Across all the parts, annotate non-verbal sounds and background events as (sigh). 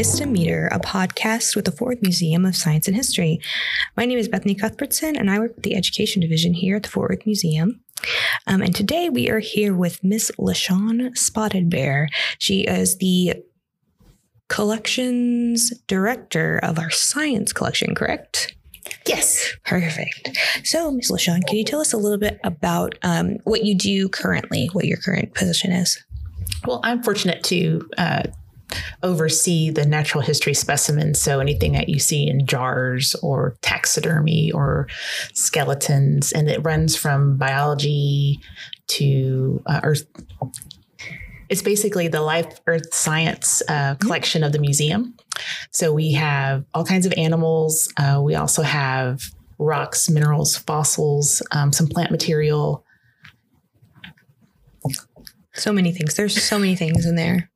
Hist-O-Meter, a podcast with the Fort Worth Museum of Science and History. My name is Bethany Cuthbertson, and I work with the Education Division here at the Fort Worth Museum. Um, and today we are here with Miss Leishawn Spotted Bear. She is the collections director of our science collection, correct? Yes. Perfect. So, Ms. Leishawn, can you tell us a little bit about um, what you do currently, what your current position is? Well, I'm fortunate to uh, oversee the natural history specimens. So anything that you see in jars or taxidermy or skeletons, and it runs from biology to uh, earth. It's basically the life earth science uh, collection of the museum. So we have all kinds of animals. Uh, we also have rocks, minerals, fossils, um, some plant material. So many things. There's so many things in there.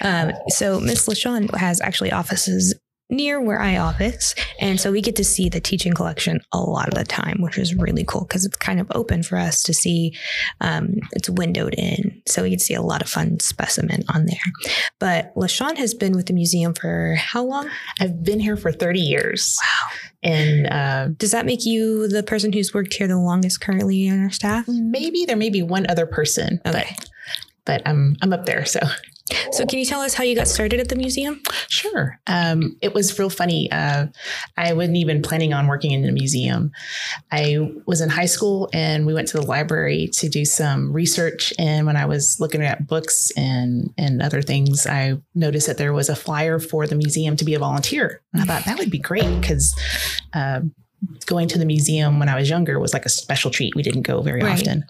Um, so Miss Leishawn has actually offices near where I office. And so we get to see the teaching collection a lot of the time, which is really cool because it's kind of open for us to see. Um, it's windowed in. So we can see a lot of fun specimen on there. But Leishawn has been with the museum for how long? I've been here for 30 years. Wow. And uh, Does that make you the person who's worked here the longest currently on our staff? maybe there may be one other person, Okay. but but I'm I'm up there. So So can you tell us how you got started at the museum? Sure. Um, it was real funny. Uh, I wasn't even planning on working in a museum. I was in high school and we went to the library to do some research. And when I was looking at books and, and other things, I noticed that there was a flyer for the museum to be a volunteer. And I thought that would be great because uh, going to the museum when I was younger was like a special treat. We didn't go very Right. often.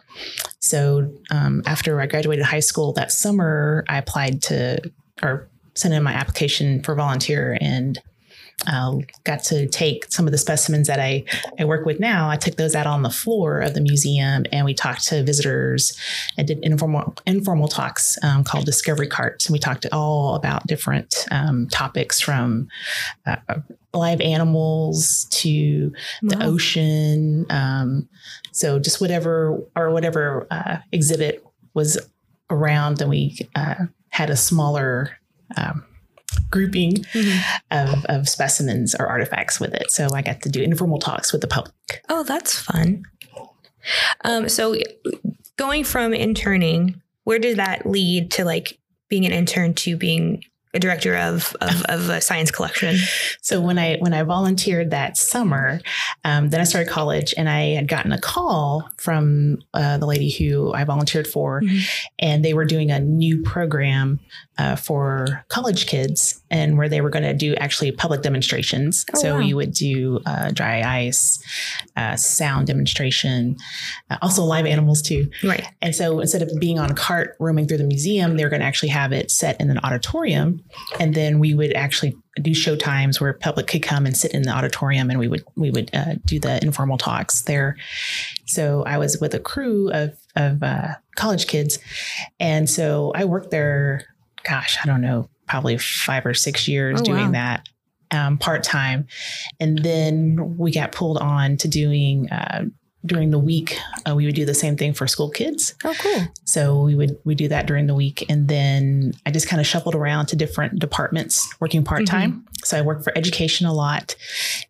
So um, after I graduated high school that summer, I applied to or sent in my application for volunteer and uh, got to take some of the specimens that I, I work with now. I took those out on the floor of the museum and we talked to visitors and did informal informal talks um, called Discovery Carts. And we talked all about different um, topics from uh, live animals to the Wow. ocean. Um, so just whatever or whatever uh, exhibit was around, and we uh, had a smaller um, grouping Mhm. of, of specimens or artifacts with it. So I got to do informal talks with the public. Oh, that's fun. Um, so going from interning, where did that lead to like being an intern to being director of of, of a science collection? So when I when I volunteered that summer, um, then I started college, and I had gotten a call from uh, the lady who I volunteered for, Mhm. and they were doing a new program uh, for college kids, and where they were going to do actually public demonstrations. Oh, so wow. we would do uh, dry ice, uh, sound demonstration, uh, also live animals too. Right. And so instead of being on a cart roaming through the museum, they were going to actually have it set in an auditorium. And then we would actually do show times where public could come and sit in the auditorium and we would we would uh, do the informal talks there. So I was with a crew of, of uh, college kids. And so I worked there, gosh, I don't know, probably five or six years Oh, doing wow. that. Um, part time, and then we got pulled on to doing uh, during the week. Uh, we would do the same thing for school kids, Oh, cool. so we would we do that during the week, and then I just kind of shuffled around to different departments, working part time. So I worked for education a lot,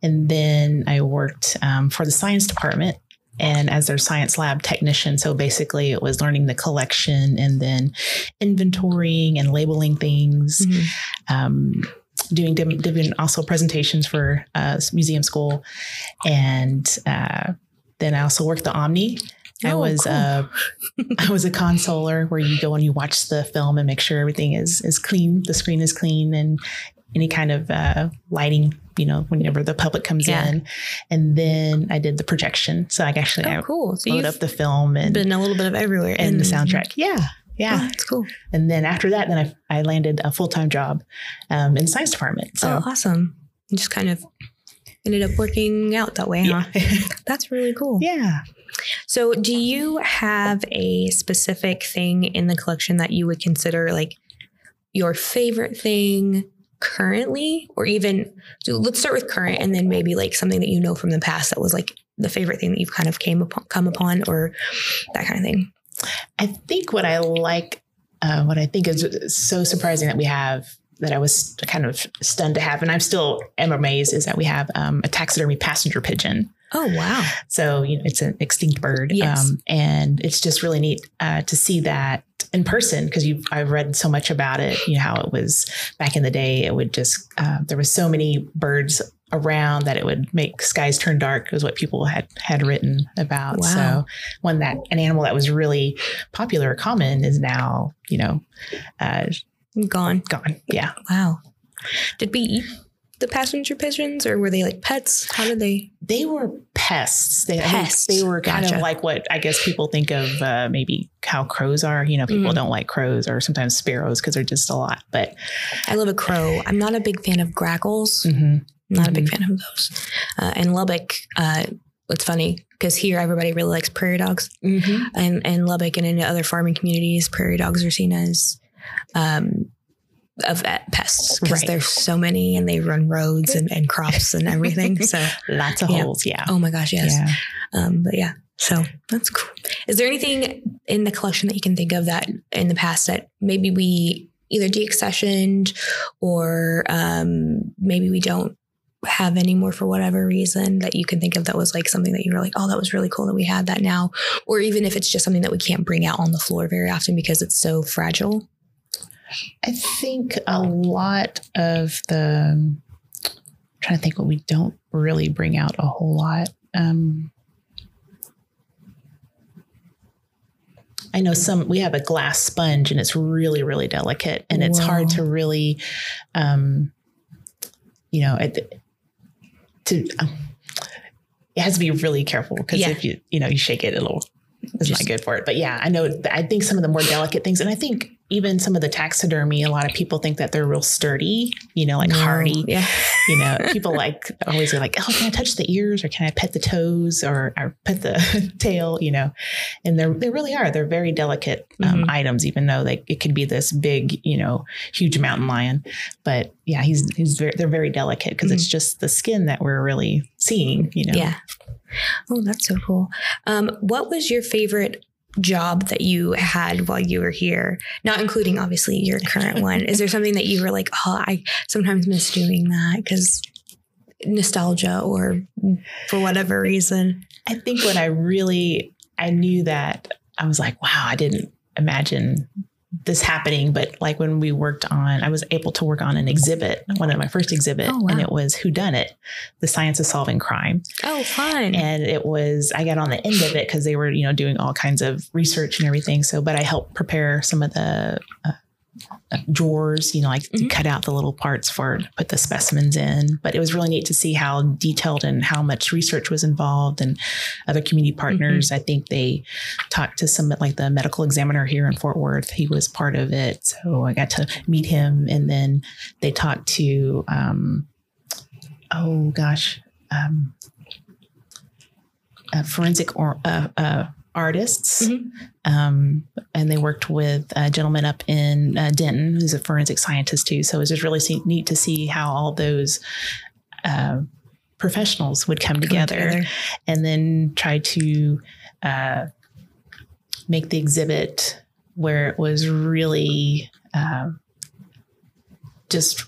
and then I worked um, for the science department and as their science lab technician. So basically, it was learning the collection and then inventorying and labeling things. Mhm. Um, doing doing also presentations for uh, museum school, and uh, then I also worked the Omni. I Oh, was cool. uh, I was a consoler where you go and you watch the film and make sure everything is is clean, the screen is clean, and any kind of uh, lighting, you know, whenever the public comes Yeah. in. And then I did the projection, so I actually Oh, I cool. So load up the film and been a little bit of everywhere and the soundtrack. Yeah, Oh, yeah. that's cool. And then after that, then I I landed a full time job um, in the science department. So oh, awesome. You just kind of ended up working out that way, yeah, huh? (laughs) That's really cool. yeah. So, do you have a specific thing in the collection that you would consider like your favorite thing currently, or even so let's start with current, and then maybe like something that you know from the past that was like the favorite thing that you've kind of came upon, come upon, or that kind of thing. I think what I like, uh, what I think is so surprising that we have that I was kind of stunned to have, and I'm still am amazed, is that we have um, a taxidermy passenger pigeon. Oh wow! So you know, it's an extinct bird, Yes. um, and it's just really neat uh, to see that in person because you I've read so much about it. You know how it was back in the day. It would just uh, there was so many birds around that it would make skies turn dark was what people had had written about. Wow. So one that an animal that was really popular or common is now you know uh, Gone. gone. Yeah. Wow. Did we eat the passenger pigeons, or were they like pets? How did they? They were pests. They, Pests. they were kind Gotcha. of like what I guess people think of uh, maybe how crows are. You know, people Mhm. don't like crows or sometimes sparrows because they're just a lot. But I love a crow. I'm not a big fan of grackles. mhm. Not a big Mhm. fan of those. Uh, in Lubbock, uh, it's funny because here everybody really likes prairie dogs. And in Lubbock and in other farming communities, prairie dogs are seen as um, of pests because Right. there's so many and they run roads and, and crops and everything. So, (laughs) lots of Yeah. holes. Yeah. oh my gosh, yes. Yeah. Um, but yeah, so that's cool. Is there anything in the collection that you can think of that in the past that maybe we either deaccessioned or um, maybe we don't have anymore for whatever reason that you can think of that was like something that you were like, oh, that was really cool that we had that now, or even if it's just something that we can't bring out on the floor very often because it's so fragile. I think a lot of the I'm trying to think what we don't really bring out a whole lot. Um, I know some we have a glass sponge and it's really really delicate and it's hard to really um, you know it, to um, it has to be really careful because Yeah. if you you know you shake it it'll it's Just- not good for it but yeah i know i think some of the more delicate things and i think even some of the taxidermy a lot of people think that they're real sturdy you know like No. hardy Yeah. you know (laughs) people like always are like oh can i touch the ears or can i pet the toes or, or pet the (laughs) tail you know and they're they really are they're very delicate um, Mhm. items even though they it could be this big you know huge mountain lion but yeah he's he's very they're very delicate because it's just the skin that we're really seeing you know Yeah. Oh, that's so cool. Um, what was your favorite job that you had while you were here? Not including obviously your current (laughs) one. Is there something that you were like, oh, I sometimes miss doing that because nostalgia or for whatever reason? I think when I really I knew that I was like, wow, I didn't imagine this happening. But like when we worked on, I was able to work on an exhibit, one of my first exhibit, Oh, wow. and it was Who Done It, the science of solving crime. Oh, fun. And it was I got on the end of it because they were you know doing all kinds of research and everything. So, but I helped prepare some of the. Uh, drawers, you know, like to Mhm. cut out the little parts for put the specimens in. But it was really neat to see how detailed and how much research was involved and other community partners. I think they talked to some like the medical examiner here in Fort Worth. He was part of it. So I got to meet him and then they talked to um oh gosh. Um uh, forensic or uh, uh, artists, Mhm. um, and they worked with a gentleman up in uh, Denton who's a forensic scientist too. So it was just really see- neat to see how all those uh, professionals would come together and then try to uh, make the exhibit where it was really uh, just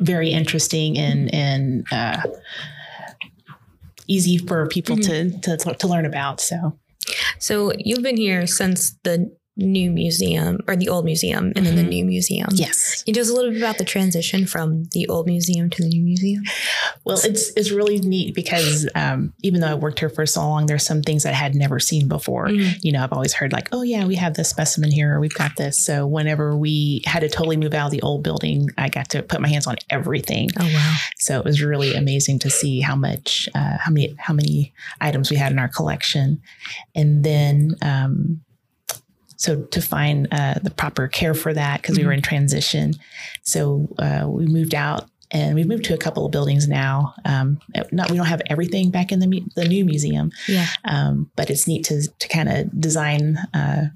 very interesting and and uh, easy for people to, to to learn about. So So you've been here since the new museum or the old museum and then the Mhm. new museum. yes, Can you tell us a little bit about the transition from the old museum to the new museum? well, it's it's really neat because um, even though I worked here for so long, there's some things I had never seen before. Mhm. you know, I've always heard like, oh yeah, we have this specimen here, or we've got this. So whenever we had to totally move out of the old building, I got to put my hands on everything. Oh wow. So it was really amazing to see how much, uh, how many, how many items we had in our collection, and then. Um, so to find uh, the proper care for that because we were in transition, so uh, we moved out and we've moved to a couple of buildings now. Um, not we don't have everything back in the mu- the new museum, Yeah. um, but it's neat to to kind of design uh,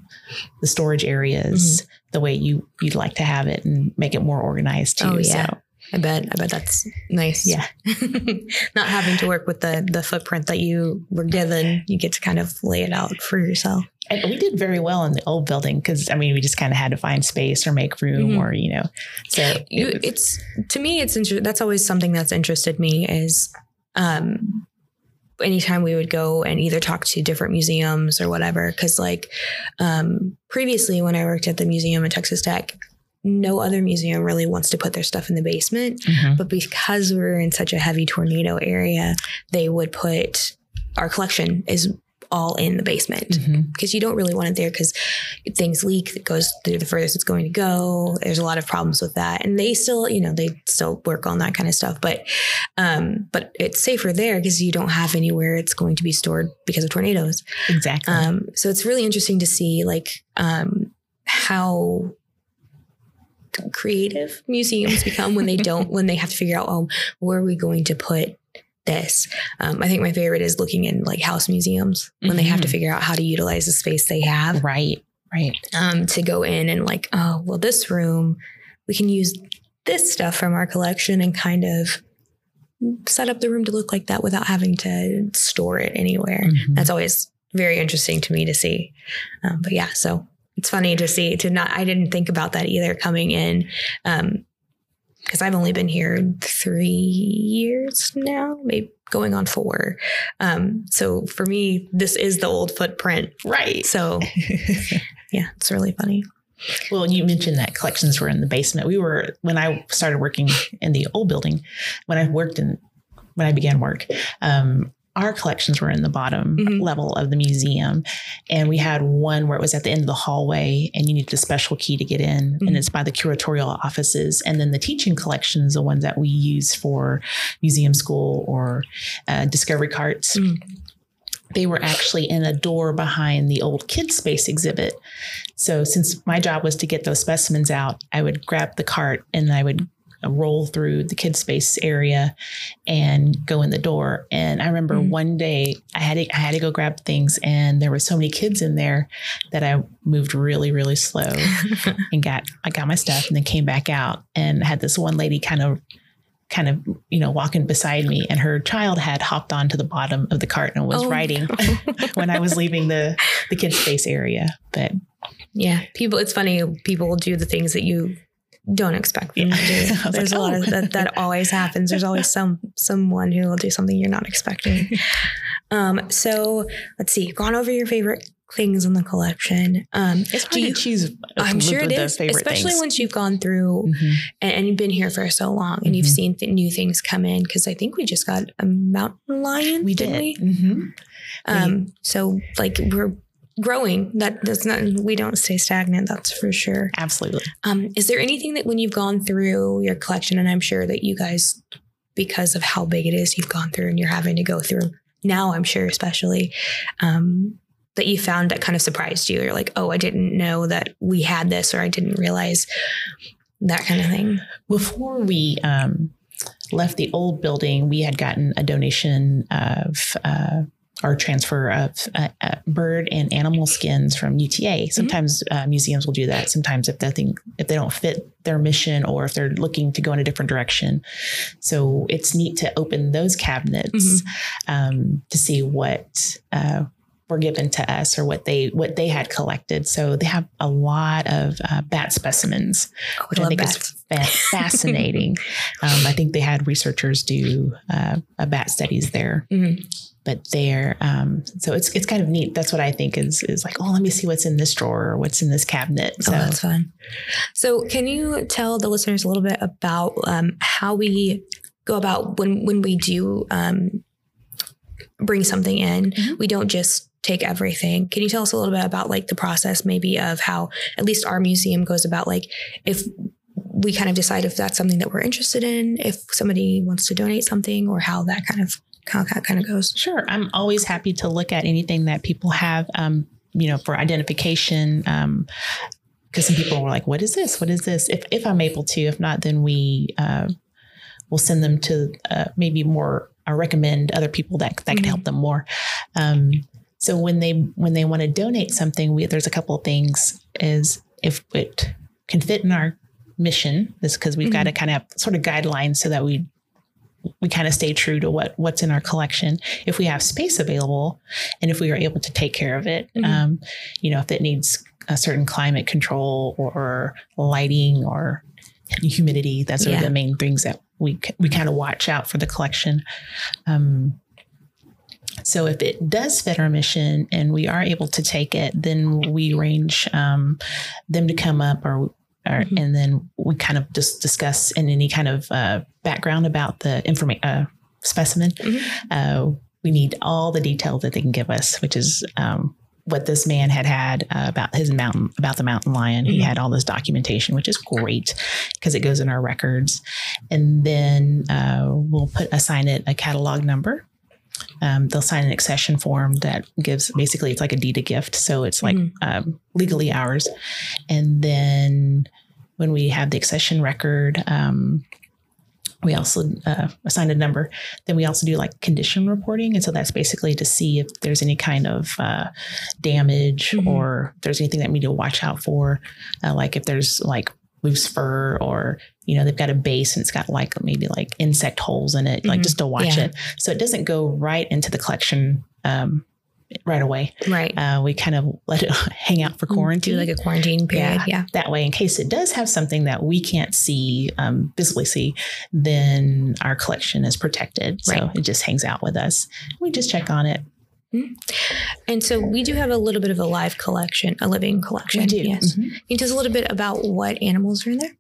the storage areas Mm-hmm. the way you you'd like to have it and make it more organized too. Oh, yeah. So I bet. I bet that's nice. Yeah. (laughs) Not having to work with the the footprint that you were given, you get to kind of lay it out for yourself. And we did very well in the old building because I mean we just kind of had to find space or make room Mhm. or you know so You, was- it's to me, it's inter- that's always something that's interested me is, um, anytime we would go and either talk to different museums or whatever, because like, um, previously when I worked at the museum at Texas Tech, no other museum really wants to put their stuff in the basement. Mhm. But because we're in such a heavy tornado area, they would put our collection is all in the basement because you don't really want it there because things leak. It goes through the furthest it's going to go. There's a lot of problems with that, and they still, you know, they still work on that kind of stuff. But, um, but it's safer there because you don't have anywhere it's going to be stored because of tornadoes. exactly Um, so it's really interesting to see like um, how creative museums become when they don't (laughs) when they have to figure out oh where are we going to put this um, i think my favorite is looking in like house museums when they have to Mhm. figure out how to utilize the space they have right right um, to go in and like oh well this room we can use this stuff from our collection and kind of set up the room to look like that without having to store it anywhere Mhm. that's always very interesting to me to see. Um, but yeah, so it's funny to see to not. I didn't think about that either coming in, because I've only been here three years now, maybe going on four. Um, so for me, this is the old footprint. right So (laughs) yeah, it's really funny. Well, you mentioned that collections were in the basement. We were when I started working in the old building. When I worked in when I began work, um, our collections were in the bottom Mhm. level of the museum, and we had one where it was at the end of the hallway, and you needed a special key to get in, Mhm. and it's by the curatorial offices. And then the teaching collections, the ones that we use for museum school or uh, discovery carts. Mm. They were actually in a door behind the old kids space exhibit. So since my job was to get those specimens out, I would grab the cart and I would roll through the kids space area and go in the door. And I remember Mm. one day I had to, I had to go grab things and there were so many kids in there that I moved really really slow (laughs) and got I got my stuff and then came back out and had this one lady kind of kind of you know walking beside me and her child had hopped onto the bottom of the cart and was Oh, riding (laughs) when I was leaving the the kids space area but yeah, people. It's funny. People will do the things that you don't expect them Yeah. to do. (laughs) There's like, a lot "Oh." of that. That (laughs) always happens. There's always some someone who will do something you're not expecting. (laughs) Um, so let's see. Gone over your favorite things in the collection. Um, it's hard Do to choose I'm sure it is, especially things. once you've gone through Mhm. and, and you've been here for so long and you've Mhm. seen th- new things come in. Because I think we just got a mountain lion. we didn't did we? Mhm. Um, so like we're growing. That does not. We don't stay stagnant. That's for sure. absolutely Um, is there anything that when you've gone through your collection, and I'm sure that you guys, because of how big it is, you've gone through and you're having to go through now, I'm sure, especially, um, that you found that kind of surprised you? You're like, oh, I didn't know that we had this, or I didn't realize that kind of thing. before we um, left the old building, we had gotten a donation of uh, or transfer of uh, uh, bird and animal skins from UTA. Sometimes uh, museums will do that. Sometimes if they think if they don't fit their mission or if they're looking to go in a different direction. So it's neat to open those cabinets um, to see what. Were given to us or what they what they had collected so they have a lot of uh, bat specimens Oh, which I think is fa- fascinating. (laughs) um, I think they had researchers do uh, a bat studies there, Mhm. but they're um, so it's it's kind of neat. That's what I think is is like, oh, let me see what's in this drawer or what's in this cabinet. So Oh, that's fun. So, can you tell the listeners a little bit about um, how we go about when when we do um, bring something in? Mhm. We don't just take everything. Can you tell us a little bit about like the process, maybe of how at least our museum goes about like if we kind of decide if that's something that we're interested in, if somebody wants to donate something, or how that kind of how that kind of goes. Sure. I'm always happy to look at anything that people have, um, you know, for identification. Um, because some people were like, what is this? What is this? If, if I'm able to, if not, then we, uh, will send them to, uh, maybe more, I recommend other people that, that can Mhm. help them more. Um, so when they, when they want to donate something, we, there's a couple of things is if it can fit in our mission. This because we've got to kind of have sort of guidelines so that we we kind of stay true to what what's in our collection. If we have space available, and if we are able to take care of it, Mhm. um, you know, if it needs a certain climate control or lighting or humidity, that's Yeah. the main things that we we kind of watch out for the collection. Um, so if it does fit our mission and we are able to take it, then we arrange um, them to come up or. Or, Mhm. And then we kind of just discuss in any kind of uh, background about the information uh, specimen. Mhm. Uh, we need all the details that they can give us, which is um, what this man had had uh, about his mountain, about the mountain lion. He Mhm. had all this documentation, which is great because it goes in our records. And then uh, we'll put assign it a catalog number. Um, they'll sign an accession form that gives basically it's like a deed of gift, so it's like Mhm. um, legally ours. And then when we have the accession record, um, we also uh, assign a number. Then we also do like condition reporting, and so that's basically to see if there's any kind of uh, damage Mhm. or if there's anything that we need to watch out for, uh, like if there's like loose fur or you know they've got a base and it's got like maybe like insect holes in it, like Mhm. just to watch Yeah. it, so it doesn't go right into the collection. Um, right away Right. uh, we kind of let it (laughs) hang out for quarantine Do like a quarantine period. Yeah. that way in case it does have something that we can't see um, visibly see then our collection is protected so Right. it just hangs out with us we just check on it And so we do have a little bit of a live collection, a living collection. we do Yes. Mhm. Can you tell us a little bit about what animals are in there?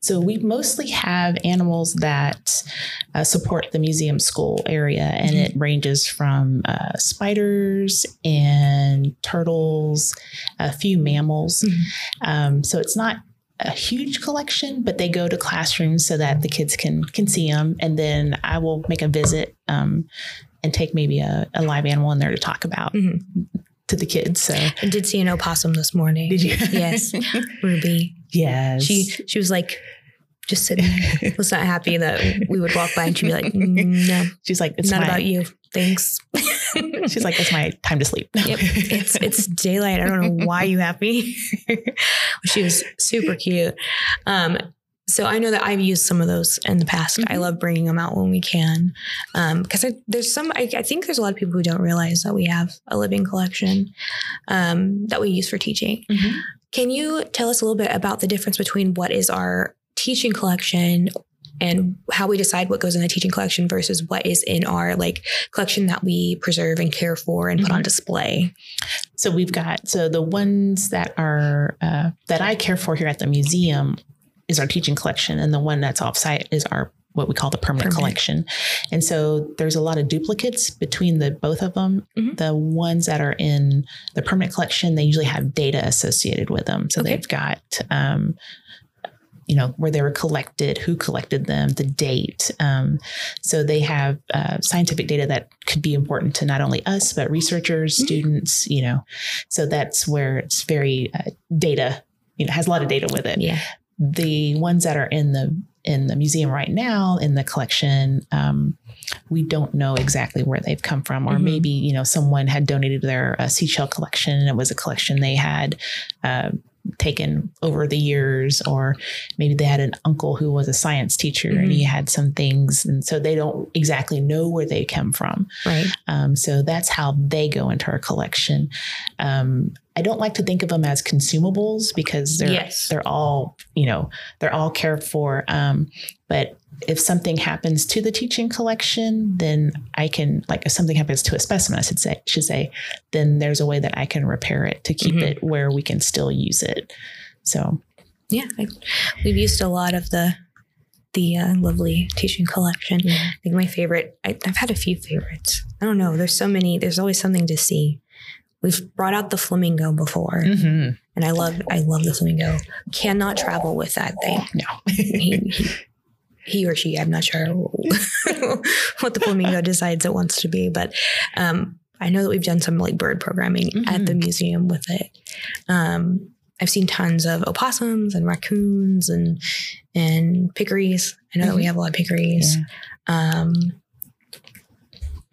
so we mostly have animals that uh, support the museum school area and Mhm. it ranges from uh, spiders and turtles a few mammals Mhm. Um, so it's not a huge collection, but they go to classrooms so that the kids can can see them. And then I will make a visit um, and take maybe a, a live animal in there to talk about Mhm. to the kids. So I did see an opossum this morning. did you? (laughs) Yes. Ruby. yes. She she was like just sitting there. (laughs) Was not happy that we would walk by and she'd be like, "Mm, no, She's like, it's not my, about you. Thanks. (laughs) She's like, it's my time to sleep. Yep. It's it's daylight. I don't know why you happy. she was super cute. Um, so I know that I've used some of those in the past. I Mhm. love bringing them out when we can, because I there's some. I, I think there's a lot of people who don't realize that we have a living collection um, that we use for teaching. Mhm. Can you tell us a little bit about the difference between what is our teaching collection and how we decide what goes in the teaching collection versus what is in our like collection that we preserve and care for and put on Mhm. display? So we've got so the ones that are uh, that I care for here at the museum is our teaching collection, and the one that's offsite is our what we call the permanent, Permanent. collection. And so there's a lot of duplicates between the both of them. Mhm. The ones that are in the permanent collection, they usually have data associated with them. So Okay. they've got um, you know where they were collected, who collected them, the date. Um, so they have uh, scientific data that could be important to not only us but researchers, Mhm. students. You know, so that's where it's very uh, data. You know, has a lot of data with it Yeah. The ones that are in the in the museum right now in the collection um, we don't know exactly where they've come from or Mhm. maybe you know someone had donated their uh, seashell collection and it was a collection they had uh, taken over the years or maybe they had an uncle who was a science teacher and he had some things and so they don't exactly know where they come from Right. um, so that's how they go into our collection. Um, I don't like to think of them as consumables because they're Yes. they're all you know they're all cared for. Um, but if something happens to the teaching collection, then I can like if something happens to a specimen, I should say should say, then there's a way that I can repair it to keep Mhm. it where we can still use it. So Yeah. I, we've used a lot of the the uh, lovely teaching collection. I think my favorite. I, I've had a few favorites. I don't know. There's so many. There's always something to see. We've brought out the flamingo before, Mhm. and I love. I love the flamingo. Cannot travel with that thing. no, he, he, he or she, I'm not sure (laughs) what the flamingo (laughs) decides it wants to be, but um, I know that we've done some like bird programming at the museum with it. Um, I've seen tons of opossums and raccoons and and peccaries. I know that we have a lot of peccaries. Um,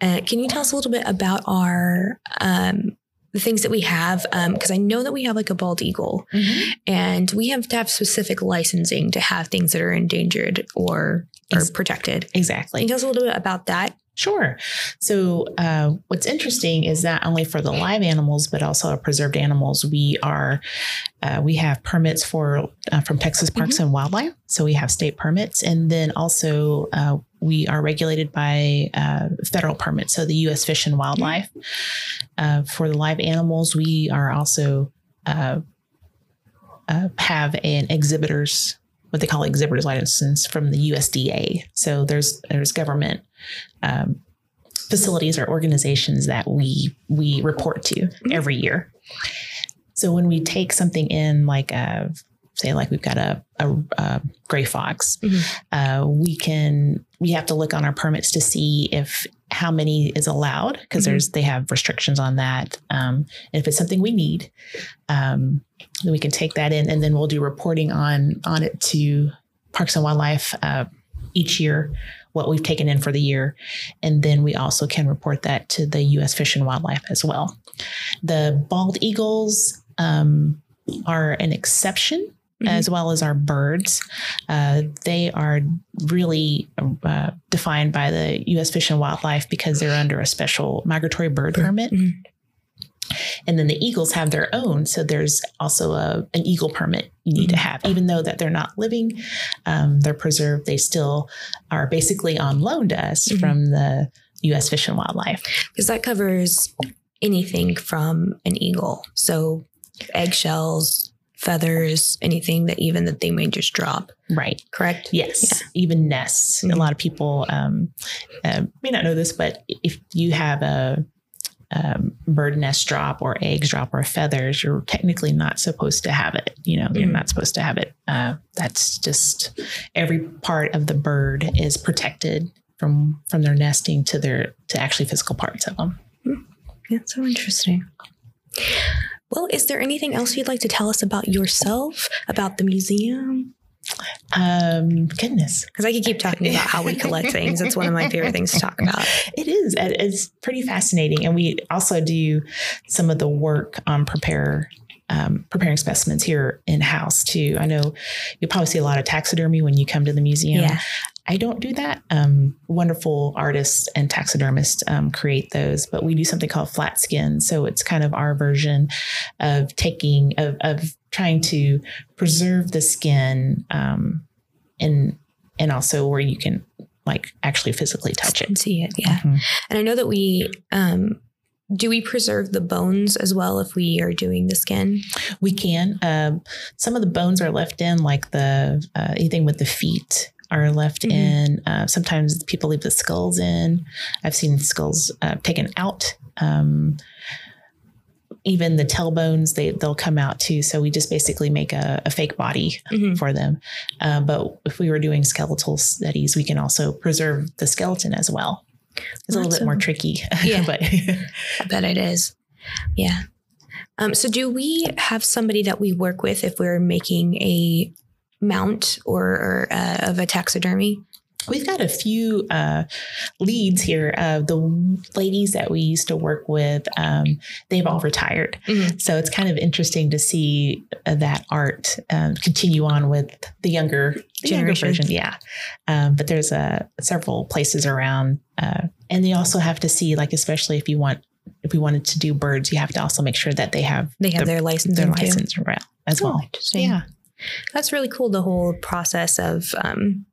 uh, can you tell us a little bit about our um, the things that we have, because I know that we have like a bald eagle, and we have to have specific licensing to have things that are endangered or or protected. Exactly. Can you tell us a little bit about that? Sure. So, uh, what's interesting is that only for the live animals, but also our preserved animals, we are uh, we have permits for uh, from Texas Parks and Wildlife. So we have state permits, and then also uh, we are regulated by uh, federal permits. So the U.S. Fish and Wildlife. Uh, for the live animals, we are also uh, uh, have an exhibitors what they call exhibitors license from the USDA. So there's there's government um, facilities or organizations that we we report to every year. So when we take something in, like a, say, like we've got a, a, a gray fox, Mhm. uh, we can we have to look on our permits to see if how many is allowed because Mhm. there's they have restrictions on that. Um, and if it's something we need, um, then we can take that in, and then we'll do reporting on on it to Parks and Wildlife uh, each year what we've taken in for the year. And then we also can report that to the U.S. Fish and Wildlife as well. The bald eagles um, are an exception. Mhm. As well as our birds, uh, they are really uh, defined by the U.S. Fish and Wildlife because they're under a special migratory bird permit. Mhm. And then the eagles have their own. So there's also a, an eagle permit you need to have, even though that they're not living, um, they're preserved. They still are basically on loan to us Mhm. from the U.S. Fish and Wildlife. because that covers anything from an eagle. So eggshells, feathers, anything that even that they may just drop. Right. Correct. Yes. Even nests. Mhm. A lot of people um, uh, may not know this, but if you have a um, bird nest drop or eggs drop or feathers, you're technically not supposed to have it. You know, you're Mhm. not supposed to have it. Uh, that's just every part of the bird is protected from from their nesting to their to actually physical parts of them. That's so interesting. Well, is there anything else you'd like to tell us about yourself, about the museum? Um, goodness, Because I could keep talking about how we collect things. That's one of my favorite things to talk (laughs) about. It is. It's pretty fascinating, and we also do some of the work on prepare um, preparing specimens here in house too. I know you'll probably see a lot of taxidermy when you come to the museum. Yeah. I don't do that. Um, wonderful artists and taxidermists um, create those, but we do something called flat skin. So it's kind of our version of taking of, of trying to preserve the skin, um, and and also where you can like actually physically touch And it. see it. Yeah. Mhm. And I know that we um do we preserve the bones as well if we are doing the skin? We can. Um, some of the bones are left in, like the uh, anything with the feet are left Mhm. in. Uh, sometimes people leave the skulls in. I've seen skulls uh, taken out. Um, even the tailbones, they they'll come out too. So we just basically make a, a fake body Mhm. for them. Uh, but if we were doing skeletal studies, we can also preserve the skeleton as well. It's a little bit more tricky, (laughs) Yeah. but I bet it is. Yeah. Um, so do we have somebody that we work with if we're making a mount or, or uh, of a taxidermy? We've got a few uh, leads here. Uh, the ladies that we used to work with, um, they've all retired. Mhm. So it's kind of interesting to see uh, that art um, continue on with the younger Generation. version. Yeah, um, but there's uh, several places around, uh, and they also have to see, like, especially if you want, if we wanted to do birds, you have to also make sure that they have They have the- their license. their license as Oh, well. Yeah, That's really cool. The whole process of um,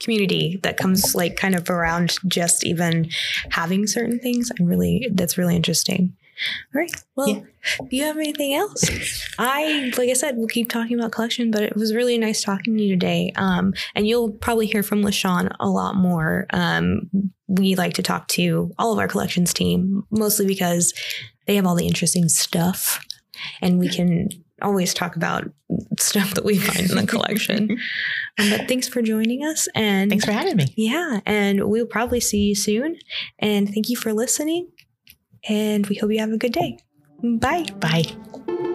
community that comes like kind of around just even having certain things. i'm really, that's really interesting. All right. Well, Yeah. do you have anything else? I, like I said, we'll keep talking about collection, but it was really nice talking to you today. Um, and you'll probably hear from Leishawn a lot more. Um, we like to talk to all of our collections team, mostly because they have all the interesting stuff and we can always talk about stuff that we find in the collection. (laughs) Um, but thanks for joining us. And thanks for having me. yeah, and we'll probably see you soon. And thank you for listening. And we hope you have a good day. Bye. Bye.